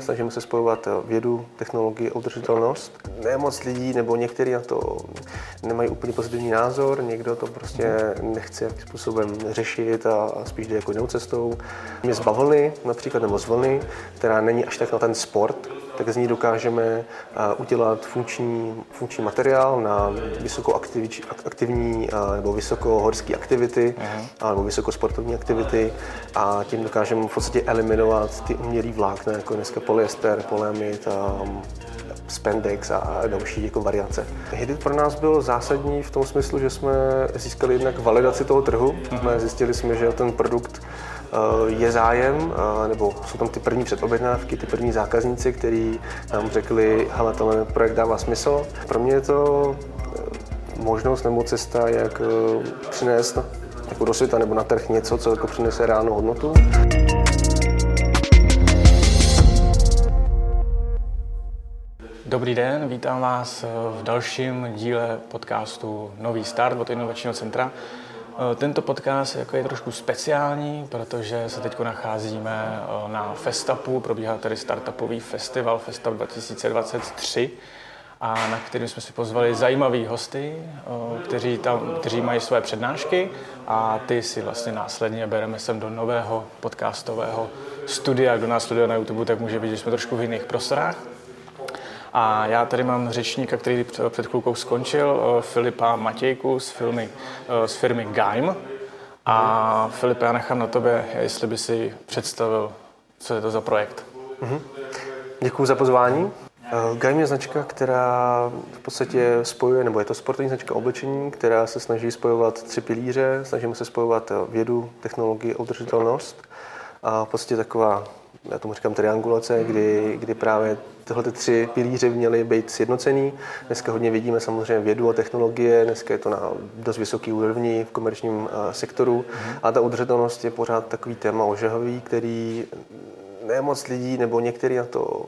Snažíme se spojovat vědu, technologii a udržitelnost. Ne moc lidí, nebo někteří na to nemají úplně pozitivní názor, někdo to prostě nechce jakým způsobem řešit a, spíš jde jako jinou cestou. Mě z bavlny například, nebo z vlny, která není až tak na ten sport, tak z ní dokážeme udělat funkční, funkční materiál na vysokoaktivní nebo vysokohorské aktivity uh-huh. nebo vysokosportovní aktivity a tím dokážeme v podstatě eliminovat ty umělý vlákna, jako dneska polyester, polyamid, spandex a další jako variace. Hidit pro nás byl zásadní v tom smyslu, že jsme získali jednak validaci toho trhu. Uh-huh. Zjistili jsme, že ten produkt Eh, je zájem, eh, nebo jsou tam ty první předobjednávky, ty první zákazníci, kteří nám řekli, hele, tenhle projekt dává smysl. Pro mě je to eh, možnost nebo cesta, jak přinést jako do světa nebo na trh něco, co jako přinese reálnou hodnotu. Dobrý den, vítám vás v dalším díle podcastu Nový start od Inovačního centra. Eh, tento podcast jako je trošku speciální, protože se teď nacházíme eh, na Festapu, probíhá tady startupový festival Festap 2023, a na kterým jsme si pozvali zajímavý hosty, eh, kteří, tam, kteří mají své přednášky a ty si vlastně následně bereme sem do nového podcastového studia. Kdo nás sleduje na YouTube, tak může vidět, že jsme trošku v jiných prostorách. A já tady mám řečníka, který před chvilkou skončil, eh, Filipa Matějku z, filmy, eh, z firmy Gaim. A Filip, já nechám na tobě, jestli by si představil, co je to za projekt. Mm-hmm. Děkuji za pozvání. Eh, Gaim je značka, která v podstatě spojuje, nebo je to sportovní značka oblečení, která se snaží spojovat tři pilíře. Snažíme se spojovat vědu, technologii udržitelnost. A v podstatě taková já tomu říkám triangulace, kdy, kdy právě tyhle ty tři pilíře měly být sjednocený. Dneska hodně vidíme samozřejmě vědu a technologie, dneska je to na dost vysoký úrovni v komerčním eh, sektoru, a ta udržitelnost je pořád takový téma ožehavý, který ne moc lidí, nebo někteří na to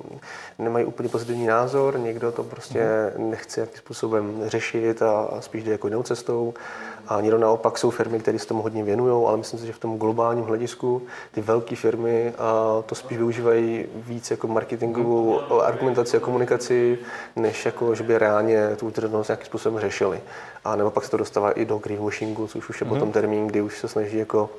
nemají úplně pozitivní názor, někdo to prostě nechce jakým způsobem řešit a, a spíš jde jako jinou cestou. A někdo naopak jsou firmy, které se tomu hodně věnují, ale myslím si, že v tom globálním hledisku ty velké firmy a to spíš využívají víc jako marketingovou argumentaci a komunikaci, než jako, že by reálně tu udržitelnost nějakým způsobem řešili. A nebo pak se to dostává i do greenwashingu, což už je mm. potom termín, kdy už se snaží jako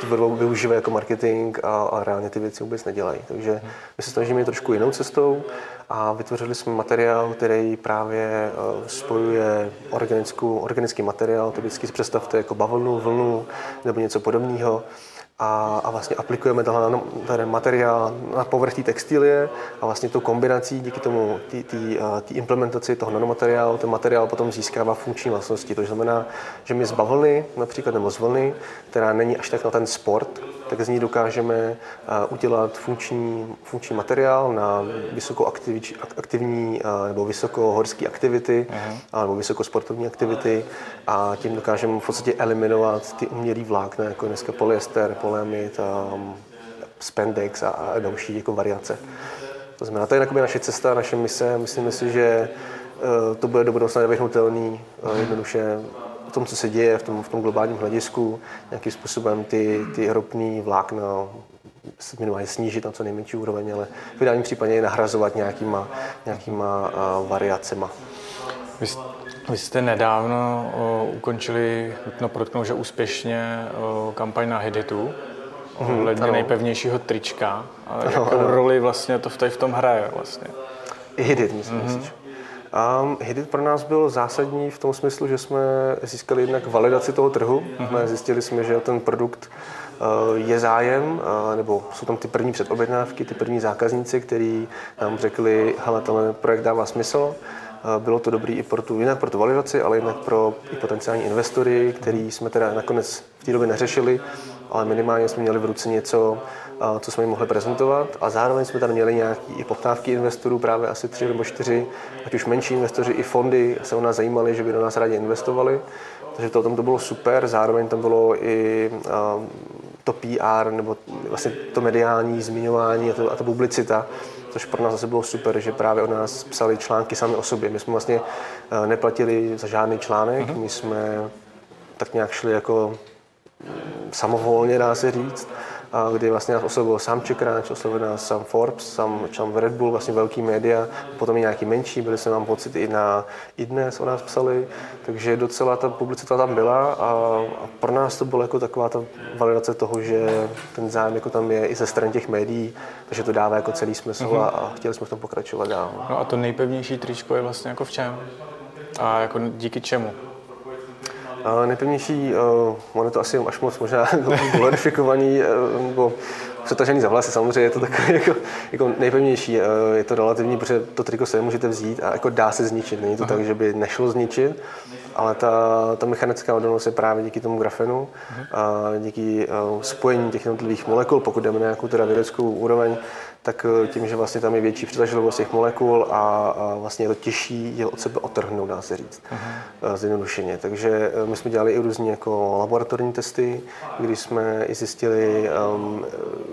tu využívají jako marketing a, a reálně ty věci vůbec nedělají. Takže my se snažíme trošku jinou cestou a vytvořili jsme materiál, který právě eh, spojuje organickou, organický materiál, to vždycky si představte jako bavlnu, vlnu nebo něco podobného a, a vlastně aplikujeme tenhle, ten materiál na povrch té textilie a vlastně tou kombinací díky tomu té implementaci toho nanomateriálu ten materiál potom získává funkční vlastnosti. To znamená, že my z bavlny například nebo z vlny, která není až tak na ten sport, tak z ní dokážeme udělat funkční, funkční materiál na vysokoaktivní nebo vysokohorské aktivity uh-huh. nebo vysokosportovní aktivity a tím dokážeme v podstatě eliminovat ty umělý vlákna, jako dneska polyester, polyamid, spandex a další jako variace. To znamená, to je naše cesta, naše mise. Myslím si, že e, to bude do budoucna nevyhnutelný, jednoduše o tom, co se děje v tom, v tom globálním hledisku, nějakým způsobem ty, ty ropný vlákna minimálně snížit na co nejmenší úroveň, ale v ideálním případě je nahrazovat nějakýma, nějakýma variacema. Vy, vy jste nedávno o, ukončili, nutno protknout, že úspěšně o, kampaň na Hiditu, mhm, ohledně hmm, nejpevnějšího trička. A jakou ano. roli vlastně to v, v tom hraje vlastně? I Hidit, myslím mm-hmm. Um, Hidit pro nás byl zásadní v tom smyslu, že jsme získali jednak validaci toho trhu. Mm-hmm. Zjistili jsme, že ten produkt uh, je zájem, nebo jsou tam ty první předobjednávky, ty první zákazníci, kteří nám řekli, hele, tenhle projekt dává smysl. Bylo to dobrý i pro tu, jinak pro tu validaci, ale jinak pro i potenciální investory, který jsme teda nakonec v té době neřešili, ale minimálně jsme měli v ruce něco, co jsme jim mohli prezentovat. A zároveň jsme tam měli nějaké i poptávky investorů, právě asi tři nebo čtyři, ať už menší investoři i fondy se o nás zajímali, že by do nás rádi investovali. Takže to tam to bylo super, zároveň tam bylo i to PR, nebo vlastně to mediální zmiňování a, to, a ta publicita, což pro nás zase bylo super, že právě o nás psali články sami o sobě. My jsme vlastně neplatili za žádný článek, mm-hmm. my jsme tak nějak šli jako samovolně, dá se říct kdy vlastně nás oslovil sám Čekráč, oslovil nás sám Forbes, sám, sám Red Bull, vlastně velký média, potom i nějaký menší, byli jsme mám pocit i na i dnes o nás psali, takže docela ta publicita tam byla a, a pro nás to bylo jako taková ta validace toho, že ten zájem jako tam je i ze strany těch médií, takže to dává jako celý smysl mm-hmm. a, a chtěli jsme v tom pokračovat dál. No a to nejpevnější tričko je vlastně jako v čem? A jako díky čemu? Uh, nejpevnější, uh, ono je to asi až moc možná glorifikovaný, uh, nebo přetažený za vlasy, samozřejmě je to takové jako, jako nejpevnější, uh, je to relativní, protože to triko se můžete vzít a jako dá se zničit, není to Aha. tak, že by nešlo zničit, ale ta, ta mechanická odolnost je právě díky tomu grafenu a díky uh, spojení těch jednotlivých molekul, pokud jdeme na nějakou teda vědeckou úroveň, tak eh, tím, že vlastně tam je větší přitažlivost těch molekul a, a vlastně je to těžší je od sebe otrhnout, dá se říct, uh-huh. zjednodušeně. Takže my jsme dělali i různé jako laboratorní testy, kdy jsme i zjistili, um,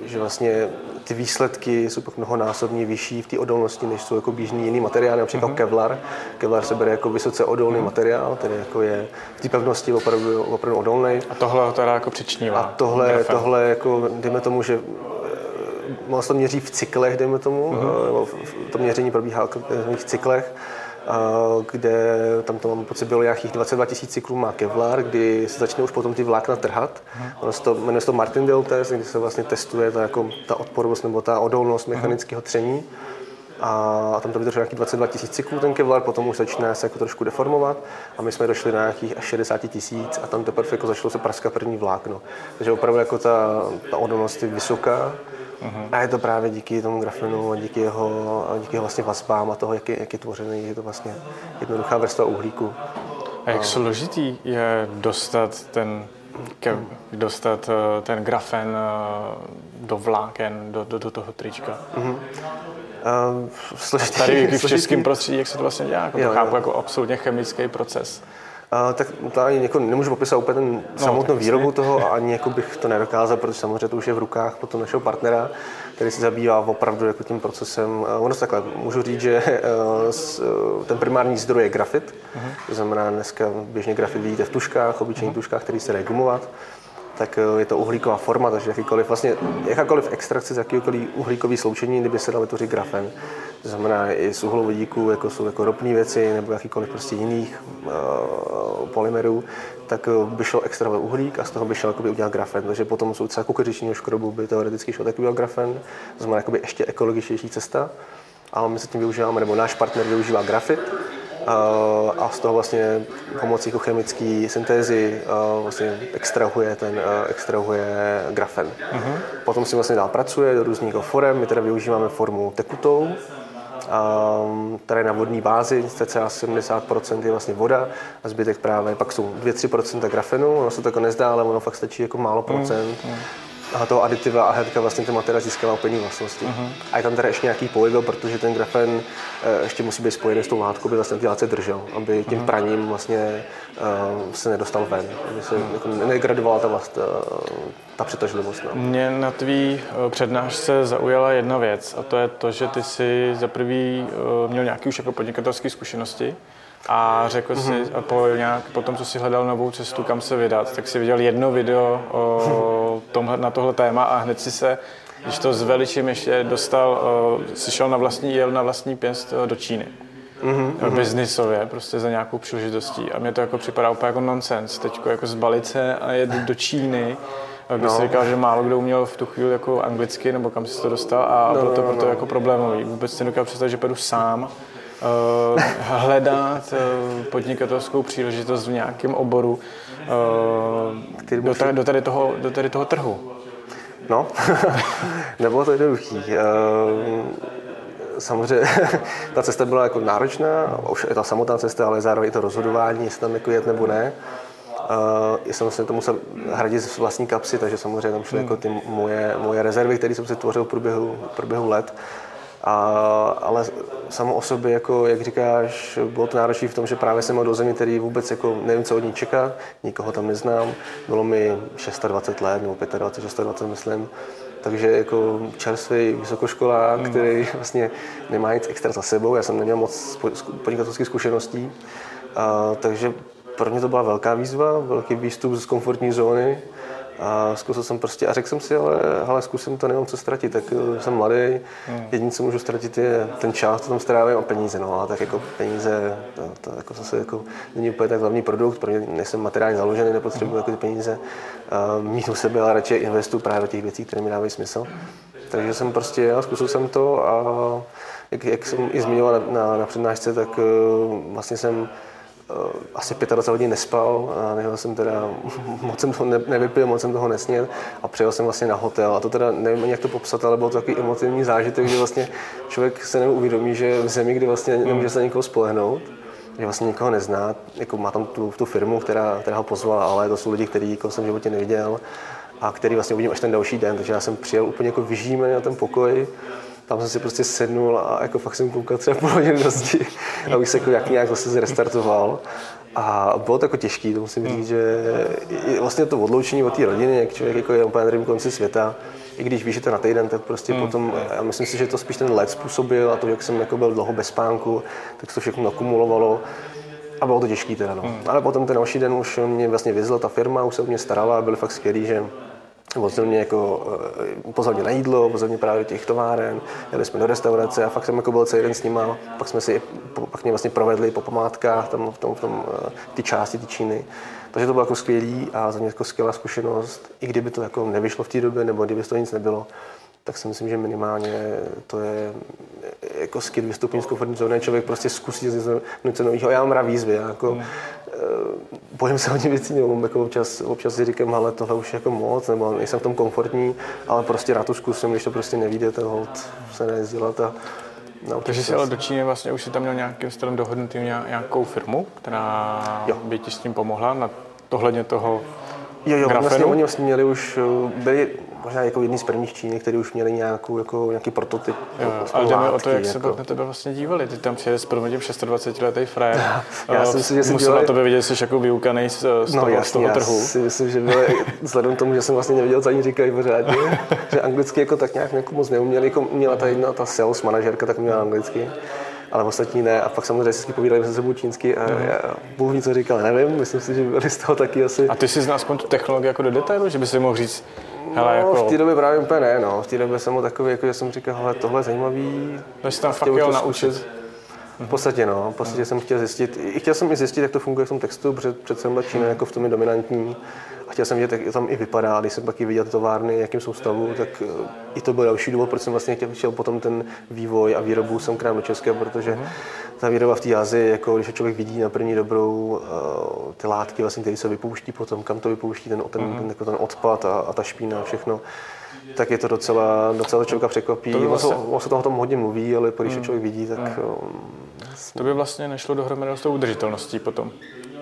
že vlastně ty výsledky jsou pak mnohonásobně vyšší v té odolnosti, než jsou jako běžný jiný materiály, například uh-huh. Kevlar. Kevlar se bere jako vysoce odolný uh-huh. materiál, tedy jako je v té pevnosti opravdu, opravdu odolný. A tohle teda jako přičnívá. A tohle, tohle jako, dejme tomu, že to měří v cyklech, dejme tomu, uh-huh. to měření probíhá v cyklech, kde tam to mám pocit bylo nějakých 22 tisíc cyklů má Kevlar, kdy se začne už potom ty vlákna trhat. Uh-huh. Ono se to, jmenuje se to Martindale test, kdy se vlastně testuje ta, jako, ta odpornost nebo ta odolnost mechanického tření a tam to vydrželo nějakých 22 tisíc cyklů ten Kevlar, potom už začíná se jako trošku deformovat a my jsme došli na nějakých až 60 tisíc a tam teprve jako začalo se praskat první vlákno. Takže opravdu jako ta, ta odolnost je vysoká Uh-huh. A je to právě díky tomu grafenu a díky jeho, a díky jeho vlastně vazbám a toho, jak je, jak je tvořený, je to vlastně jednoduchá vrstva uhlíku. A jak složitý je dostat ten ke, dostat eh, ten grafen eh, do vláken, do, do, do toho trička. Mm-hmm. Uh, složitý, tady v českém prostředí, jak se to vlastně dělá? Jako jo, to chápu jo. jako absolutně chemický proces. Uh, tak to ani jako nemůžu popisat úplně ten no, samotnou výrobu toho a ani jako bych to nedokázal, protože samozřejmě to už je v rukách potom našeho partnera, který se zabývá opravdu jako tím procesem. Uh, ono takhle, můžu říct, že uh, ten primární zdroj je grafit, uh-huh. to znamená dneska běžně grafit vidíte v tuškách, obyčejných uh-huh. tuškách, který se dají gumovat tak je to uhlíková forma, takže jakýkoliv, vlastně, jakákoliv extrakce z jakýkoliv uhlíkový sloučení, kdyby se dal vytvořit grafen, to znamená i z uhlovodíku, jako jsou jako ropné věci nebo jakýkoliv prostě jiných uh, polymerů, tak eh, by šel extrahovat uhlík a z toho by šel jakoby, udělat grafen. Takže potom jsou třeba kukuřičního škrobu by teoreticky šel takový grafen, to znamená jakoby ještě ekologičtější cesta. A my se tím využíváme, nebo náš partner využívá grafit, a z toho vlastně pomocí jako chemické syntézy vlastně extrahuje ten extrahuje grafen. Uh-huh. Potom si vlastně dál pracuje do různých forem, my teda využíváme formu tekutou, která je na vodní bázi, cca 70% je vlastně voda a zbytek právě pak jsou 2-3% grafenu, ono se to jako nezdá, ale ono fakt stačí jako málo procent. Mm, mm toho aditiva a hnedka vlastně ten materiál získává úplně vlastnosti. Uh-huh. A je tam teda ještě nějaký pohyb, protože ten grafen eh, ještě musí být spojený s tou látkou, aby vlastně ty látce držel, aby tím uh-huh. praním vlastně uh, se nedostal ven, aby se uh-huh. jako negradovala ta, vlast, uh, ta přitažlivost. No. Mě na tvý přednášce zaujala jedna věc a to je to, že ty jsi za prvý uh, měl nějaké už jako podnikatelské zkušenosti a řekl mm-hmm. si, a po, nějak, po tom, co si hledal novou cestu, kam se vydat, tak si viděl jedno video o tomhle, na tohle téma a hned si se, když to zveličím ještě, dostal, si šel na vlastní, jel na vlastní pěst do Číny. Mm-hmm. biznisově, prostě za nějakou příležitostí. A mě to jako připadá úplně jako nonsens. Teď jako zbalit se a jet do Číny, bych no. si říkal, že málo kdo uměl v tu chvíli jako anglicky, nebo kam si to dostal a no, proto, no, no. proto jako problémový. Vůbec si nedokážu představit, že půjdu sám hledat uh, podnikatelskou příležitost v nějakém oboru uh, do, tady, do, tady toho, do tady toho trhu. No, nebylo to jednoduchý. Uh, samozřejmě ta cesta byla jako náročná, už je ta samotná cesta, ale zároveň i to rozhodování, jestli tam jako jet nebo ne. Uh, já jsem vlastně to musel hradit z vlastní kapsy, takže samozřejmě tam šly hmm. jako ty moje, moje rezervy, které jsem si tvořil v průběhu, v průběhu let. A, ale samo o sobě, jako, jak říkáš, bylo to náročné v tom, že právě jsem měl do země, který vůbec jako, nevím, co od ní čekat, nikoho tam neznám. Bylo mi 26 let, nebo 25, 26, myslím. Takže jako čerstvý vysokoškolák, mm. který vlastně nemá nic extra za sebou, já jsem neměl moc podnikatelských zkušeností, a, takže pro mě to byla velká výzva, velký výstup z komfortní zóny A zkusil jsem prostě a řekl jsem si, ale, ale zkusím to, nemám co ztratit, tak eh, jsem mladý, hmm. jediné, co můžu ztratit je ten čas, co tam strávím a peníze, no a tak jako peníze, to, to jako zase jako není úplně tak hlavní produkt, pro mě nejsem materiálně založený, nepotřebuji hmm. jako ty peníze uh, mít u sebe, ale radši investuju právě do těch věcí, které mi dávají smysl. Takže jsem prostě, já zkusil jsem to a jak, jak jsem i zmiňoval na, na, na přednášce, tak uh, vlastně jsem asi 25 hodin nespal, a jsem teda, moc jsem toho ne, nevypil, moc jsem toho nesněl a přijel jsem vlastně na hotel. A to teda nevím jak to popsat, ale byl to takový emotivní zážitek, že vlastně člověk se neuvědomí, že v zemi, kdy vlastně nemůže se na někoho spolehnout, že vlastně nikoho nezná, jako má tam tu, tu firmu, která, která ho pozvala, ale to jsou lidi, který jako jsem v životě neviděl a který vlastně uvidím až ten další den, takže já jsem přijel úplně jako vyžímený na ten pokoj, tam jsem si prostě sednul a jako fakt jsem koukal třeba půl hodiny do zdi a už se jako jak nějak zase zrestartoval. A bylo to jako těžké, to musím říct, že vlastně to odloučení od té rodiny, jak člověk jako je úplně na konci světa, i když víš, že to na týden, tak prostě hmm. potom, já myslím si, že to spíš ten let způsobil a to, jak jsem jako byl dlouho bez spánku, tak to všechno nakumulovalo. A bylo to těžké teda, no. Hmm. Ale potom ten další den už mě vlastně vyzla ta firma, už se o mě starala a byli fakt skvělí, že Vozil mě jako, eh, pozval na jídlo, mě právě těch továren, jeli jsme do restaurace a fakt jsem jako byl celý den s nima. Pak jsme si, pak mě vlastně provedli po památkách, tam v tom, v tom eh, ty části, ty Číny. Takže to bylo jako skvělý a za mě jako skvělá zkušenost, i kdyby to jako nevyšlo v té době, nebo kdyby to nic nebylo, tak si myslím, že minimálně to je jako skill vystoupení z komfortní zóny. Člověk prostě zkusí něco nového. Já mám rád výzvy. Jako, mm. Bojím se hodně věcí, nebo jako občas, občas si říkám, ale tohle už je jako moc, nebo nejsem v tom komfortní, ale prostě rád to zkusím, když to prostě nevíde, tak hold se nejezdila ta, takže jsi ale do Číny vlastně už si tam měl nějakým stylem dohodnutý nějakou firmu, která jo. by ti s tím pomohla na tohledně toho Jo, jo, vlastně oni vlastně měli už, eh, byli možná jako jedni z prvních Číny, kteří už měli nějakou, jako, nějaký prototyp. Jo, ale jdeme o to, jak jako. se na tebe vlastně dívali. Ty tam přijeli s prvním 26 letý frajer. Já jsem si, že dělali... na tebe vidět, že jsi jako vyukaný z, z, no, toho, jasný, z toho trhu. Já si myslím, že byli, vzhledem k tomu, že jsem vlastně nevěděl, co ani říkají pořádně, že anglicky jako tak nějak jako moc neuměli, jako měla ta jedna ta sales manažerka, tak měla anglicky ale ostatní ne. A pak samozřejmě si povídali se sebou čínsky a mm. já Bůh ví, co říkal, nevím, myslím si, že byli z toho taky asi. A ty jsi znal aspoň tu technologii jako do detailu, že by si mohl říct, Hele, no, jako... v té době právě úplně ne, no. V té době jsem mu takový, jako, že jsem říkal, hele, tohle je zajímavý. To jsi tam fakt jel naučit. V podstatě, no. V podstatě jsem chtěl zjistit, i chtěl jsem i zjistit, jak to funguje v tom textu, protože přece Čína jako v tom je dominantní. A chtěl jsem vidět, jak tam i vypadá, když jsem pak i viděl továrny, jakým jsou stavu, tak eh, i to byl další důvod, proč jsem vlastně chtěl, chtěl potom ten vývoj a výrobu sem k nám do České, protože mm. Ta výroba v té Azii, jako když člověk vidí na první dobrou uh, ty látky, vlastně, které se vypouští potom, kam to vypouští ten, ten, mm. ten, jako ten odpad a, a ta špína a všechno, tak je to docela, docela člověka překvapí. To vlastně... on, se toho tom hodně mluví, ale když mm. člověk vidí, tak... Mm. Um, to by vlastně nešlo dohromady s tou udržitelností potom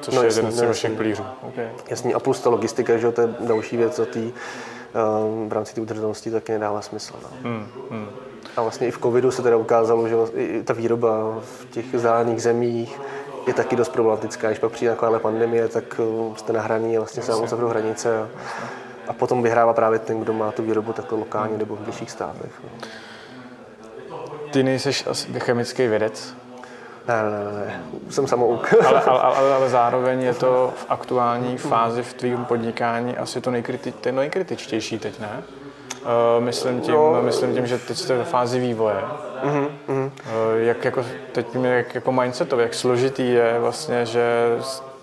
což no, je jeden z vašich pilířů. Okay. Jasný, a plus ta logistika, že to je další věc, co tý, v rámci té udržitelnosti taky nedává smysl. No. Hmm, hmm. A vlastně i v covidu se teda ukázalo, že vlastně ta výroba v těch vzdálených zemích je taky dost problematická. Když pak přijde taková pandemie, tak uh, jste na hraní a vlastně se vám uzavřou hranice. A, a potom vyhrává právě ten, kdo má tu výrobu takhle lokálně nebo v větších státech. No. Ty nejsi asi chemický vědec, ne, ne, ne, ne. jsem samouk. ale, ale, ale, ale zároveň je to v aktuální fázi v tvém podnikání asi to, nejkriti, to nejkritičtější teď, ne? Uh, myslím, tím, no. myslím tím, že teď jste ve fázi vývoje. Uh-huh. Uh, jak jako, teď jak jako mindsetově, jak složitý je vlastně, že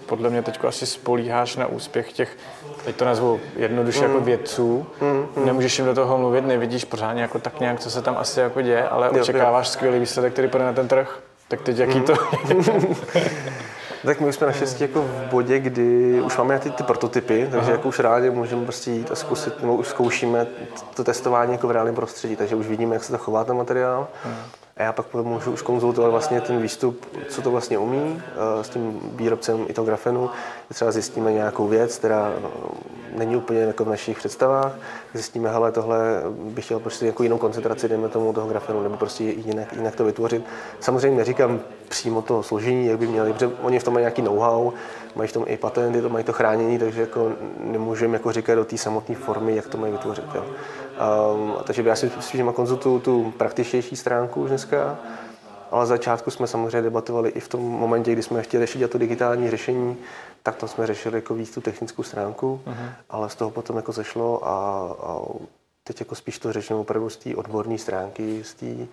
podle mě teď asi spolíháš na úspěch těch, teď to nazvu jednoduše mm. jako vědců, mm, nemůžeš jim do toho mluvit, nevidíš pořádně jako tak nějak, co se tam asi jako děje, ale jo, očekáváš jo. skvělý výsledek, který půjde na ten trh. Tak teď jaký to? tak my už jsme naštěstí jako v bodě, kdy už máme ty, ty prototypy, takže Aha. jako už rádi můžeme prostě jít a zkusit, nebo už zkoušíme to testování jako v reálném prostředí, takže už vidíme, jak se to chová ten materiál. Aha. A já pak můžu už konzultovat vlastně ten výstup, co to vlastně umí eh, s tím výrobcem i toho grafenu. Třeba zjistíme nějakou věc, která no, není úplně jako v našich představách. Zjistíme, hele, tohle bych chtěl prostě jako jinou koncentraci, dejme tomu toho grafenu, nebo prostě jinak, jinak to vytvořit. Samozřejmě neříkám přímo to složení, jak by měli, protože oni v tom mají nějaký know-how, mají v tom i patenty, to mají to chránění, takže jako nemůžeme jako říkat do té samotné formy, jak to mají vytvořit. Jo. Um, takže já si spíš konzultuju tu praktičtější stránku už dneska. ale začátku jsme samozřejmě debatovali i v tom momentě, kdy jsme chtěli řešit to digitální řešení, tak to jsme řešili jako víc tu technickou stránku, uh-huh. ale z toho potom jako zešlo a, a teď jako spíš to řešíme opravdu z té odborné stránky, z tý,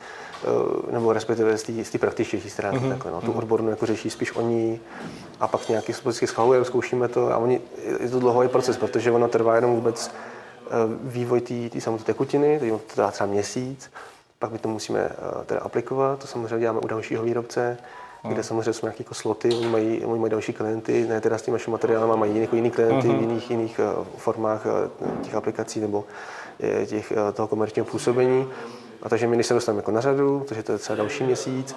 eh, nebo respektive z té praktičtější stránky. Mm-hmm. Takhle, no. Tu odbornou jako řeší spíš oni a pak nějaký vždycky schvaluje, zkoušíme to a oni, je to dlouhý proces, protože ono trvá jenom vůbec vývoj té samotné tekutiny, to trvá třeba měsíc, pak my to musíme eh, teda aplikovat, to samozřejmě děláme u dalšího výrobce, hmm. kde samozřejmě jsou nějaké jako sloty, oni mají, oni mají další klienty, ne teda s tím naším materiálem, mají jako jiný klienty hmm. v jiných, jiných formách těch aplikací nebo těch, eh, toho komerčního působení. A takže my, když se dostaneme jako na řadu, takže to je třeba další měsíc,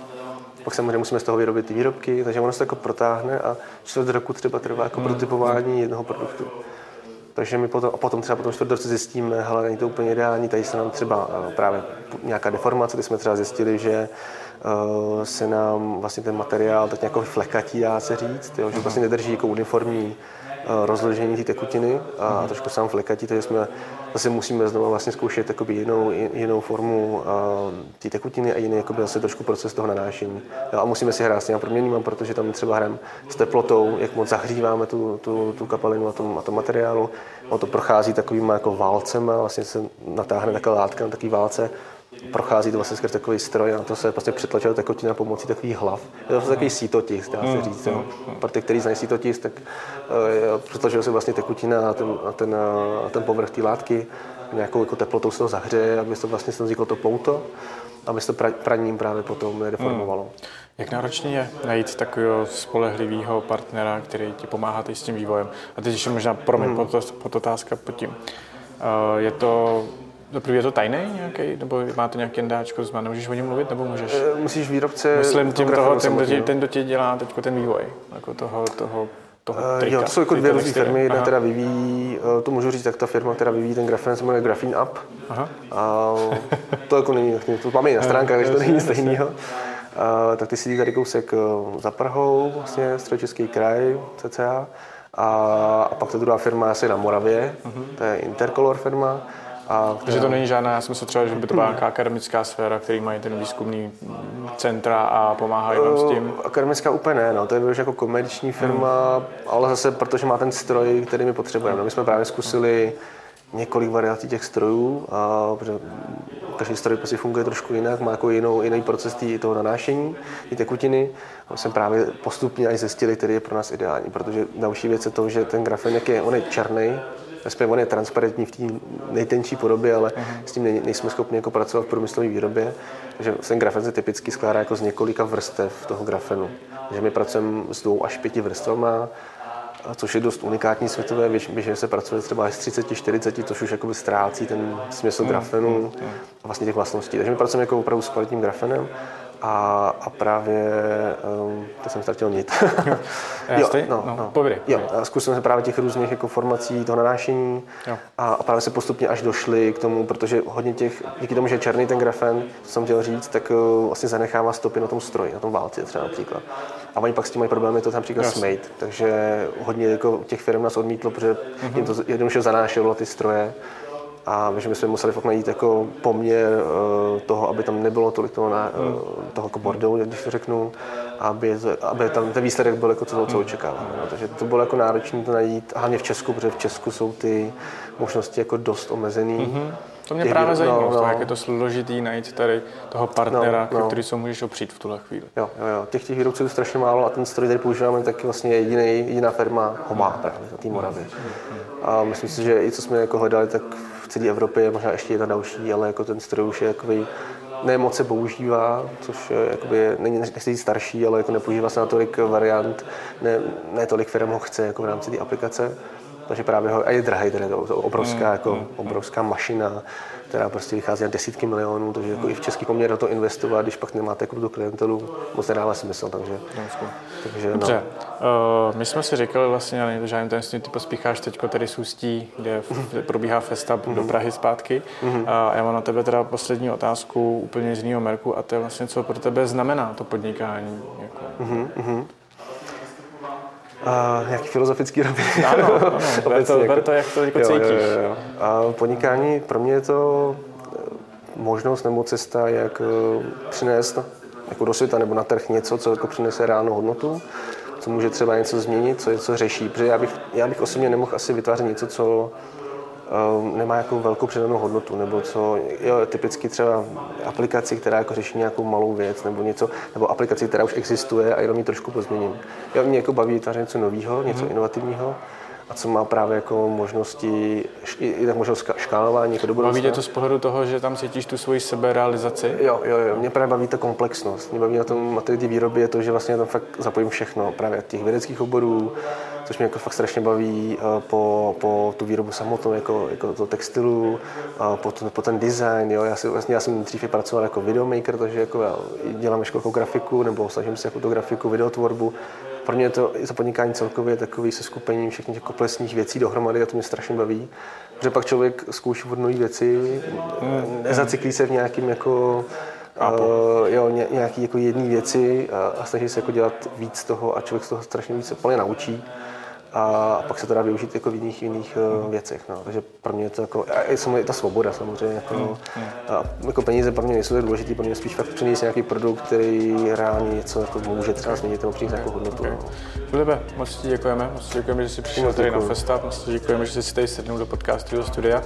pak samozřejmě musíme z toho vyrobit ty výrobky, takže ono se to jako protáhne a čtvrt roku třeba trvá jako hmm. prototypování jednoho produktu. Takže my potom, a potom třeba potom čtvrt roce zjistíme, hele, není to úplně ideální, tady se nám třeba eh, právě nějaká deformace, kdy jsme třeba zjistili, že uh, se nám vlastně ten materiál tak nějak flekatí, dá se říct, jo, že vlastně nedrží jako uniformní uh, rozložení té tekutiny a hmm. trošku sám flekatí, takže jsme zase musíme znovu vlastně zkoušet jakoby jinou, jinou formu té tekutiny a jiný jakoby zase trošku proces toho nanášení. Jo, a musíme si hrát s těma protože tam třeba hrajeme s teplotou, jak moc zahříváme tu, tu, tu kapalinu a tom, a tom materiálu. On to prochází takovýma jako válcema, vlastně se natáhne taková látka na takový válce prochází to vlastně skrz takový stroj a na to se prostě přetlačuje tekutina pomocí takových hlav. Je to takový sítotisk, dá se mm, říct. Jo. Mm, mm. Pro ty, kteří znají sítotisk, tak uh, přetlačuje se vlastně tekutina na ten, na ten, na ten povrch té látky, nějakou jako teplotou se to zahřeje, aby se vlastně se vzniklo to pouto, aby se to pra, praním právě potom nedeformovalo. Mm. Jak náročně je najít takového spolehlivého partnera, který ti pomáhá s tím vývojem? A teď ještě možná, promiň, mm. otázka pod tím. Uh, je to Dobrý, je to tajný nějaký, nebo máte nějaký endáčko, znamená, nemůžeš o něm mluvit, nebo můžeš? E, musíš výrobce... Myslím tím toho, ten, kdo ten, kdo ti dělá teď ten vývoj, jako toho, toho toho trika, jo, to jsou jako dvě různé firmy, jedna teda vyvíjí, eh, to můžu říct, tak ta firma, která vyvíjí ten grafen, se jmenuje Graphene Up. Aha. A to jako není, to máme i na stránkách, takže to není nic stejného. Tak ty sídlí tady kousek eh, za Prahou, vlastně středočeský kraj, cca. A, a pak ta druhá firma je asi na Moravě, uh-huh. to je Intercolor firma. A Takže to není žádná, já jsem myslel třeba, že by to byla nějaká akademická sféra, který mají ten výzkumný centra a pomáhají vám s tím? Akademická úplně ne, no, to je jako komerční firma, hmm. ale zase protože má ten stroj, který my potřebujeme. No, my jsme právě zkusili několik variantů těch strojů, a, protože každý stroj prostě funguje trošku jinak, má jako jinou, jiný proces tý, toho nanášení, ty tekutiny. A jsme právě postupně až zjistili, který je pro nás ideální, protože další věc je to, že ten grafen, jak je, on je černý, respektive on je transparentní v té nejtenčí podobě, ale uh-huh. s tím nejsme schopni jako pracovat v průmyslové výrobě. Takže ten grafen se typicky skládá jako z několika vrstev toho grafenu. Takže my pracujeme s dvou až pěti vrstvama, což je dost unikátní světové, běžně se pracuje třeba s 30, 40, což už jakoby ztrácí ten smysl grafenu a vlastně těch vlastností. Takže my pracujeme jako opravdu s kvalitním grafenem a, a právě, um, to jsem ztratil nit. jo, no, no, no. Jo, zkusil jsem právě těch různých jako formací toho nanášení a, a, právě se postupně až došli k tomu, protože hodně těch, díky tomu, že je černý ten grafen, co jsem chtěl říct, tak uh, vlastně zanechává stopy na tom stroji, na tom válci třeba například. A oni pak s tím mají problémy to například yes. smejt, takže hodně jako těch firm nás odmítlo, protože mm-hmm. jim to jednoduše zanášelo ty stroje a že my jsme museli fakt najít jako poměr uh, toho, aby tam nebylo tolik toho, na, uh, toho jako bordelu, když to řeknu, aby, aby tam ten výsledek byl jako to, co očekáváme. No. Takže to bylo jako náročné to najít, hlavně v Česku, protože v Česku jsou ty možnosti jako dost omezený. Mm-hmm. To mě právě zajímalo, no, no. jak je to složitý najít tady toho partnera, no, no. který se můžeš opřít v tuhle chvíli. Jo, jo, jo. Těch těch výrobců je strašně málo a ten stroj, který používáme, tak vlastně jediný, jediná firma ho má právě na té Moravě. A myslím si, že i co jsme jako hledali, tak v celé Evropě, možná ještě jedna další, ale jako ten stroj už je jakoby ne moc se používá, což je, jakoby, není nechci starší, ale jako nepoužívá se na tolik variant, ne, ne tolik firm ho chce jako v rámci té aplikace. Takže právě ho, a je drahý, tedy to, to obrovská, mm, jako, mm, obrovská mašina, která prostě vychází na desítky milionů, takže jako i v český poměr do to investovat, když pak nemáte jako tu klientelu, moc nedává smysl, takže, takže no. Dobře, uh, my jsme si řekli vlastně, to žádný tenství, ty pospícháš teď tedy z Ústí, kde probíhá festa mm-hmm. do Prahy zpátky mm-hmm. a já mám na tebe teda poslední otázku úplně z jiného merku a to je vlastně, co pro tebe znamená to podnikání. Jako. Mm-hmm. Uh, nějaký filozofický roby. Ano, ano. Ber to, jako, to, jak to jako jo, cítíš. Jo, jo, jo. A podnikání, pro mě je to eh, možnost nebo cesta, jak eh, přinést jako do světa nebo na trh něco, co jako přinese reálnou hodnotu, co může třeba něco změnit, co něco řeší. Protože já bych, já bych osobně nemohl asi vytvářet něco, co nemá jako velkou přidanou hodnotu, nebo co, jo, typicky třeba aplikaci, která jako řeší nějakou malou věc, nebo něco, nebo aplikaci, která už existuje a jenom ji trošku pozměním. Jo, mě jako baví vytvářet něco nového, něco mm-hmm. inovativního, a co má právě jako možnosti, i, i tak možnost škálování jako do budoucna. Baví tě to z pohledu toho, že tam cítíš tu svoji seberealizaci? Jo, jo, jo. Mě právě baví ta komplexnost. Mě baví na tom materiální výrobě to, že vlastně tam fakt zapojím všechno, právě těch vědeckých oborů, což mě jako fakt strašně baví, eh, po, po tu výrobu samotnou, jako, jako to textilu, eh, po, to, po ten design. Jo. Já, si, vlastně, já jsem dřív pracoval jako videomaker, takže jako já dělám jako grafiku, nebo snažím se jako grafiku, videotvorbu, pro mě to, to podnikání celkově je takový se skupením všech těch komplexních věcí dohromady a to mě strašně baví. Protože pak člověk zkouší od nové věci, mm. nezacyklí se v nějakým jako Uh, jo, ně, nějaký jako jedné věci a, a snaží se jako dělat víc toho a člověk z toho strašně víc se plně naučí a pak se to dá využít jako v jiných, jiných mm. věcech. No. Takže pro mě je to jako, a je ta svoboda samozřejmě. Jako, mm. a jako peníze pro mě nejsou tak důležitý, pro mě spíš fakt přinést nějaký produkt, který reálně něco jako může třeba změnit nebo přinést nějakou hodnotu. Okay. No. Filipe, moc ti děkujeme, moc ti děkujeme, že jsi přišel tady na Festa, moc ti děkujeme, že jsi si tady sednul do podcastu, do studia.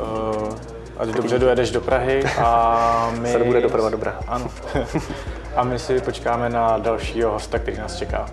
Uh, ať dobře dojedeš do Prahy a my... Se bude doprava dobrá. Ano. a my si počkáme na dalšího hosta, který nás čeká.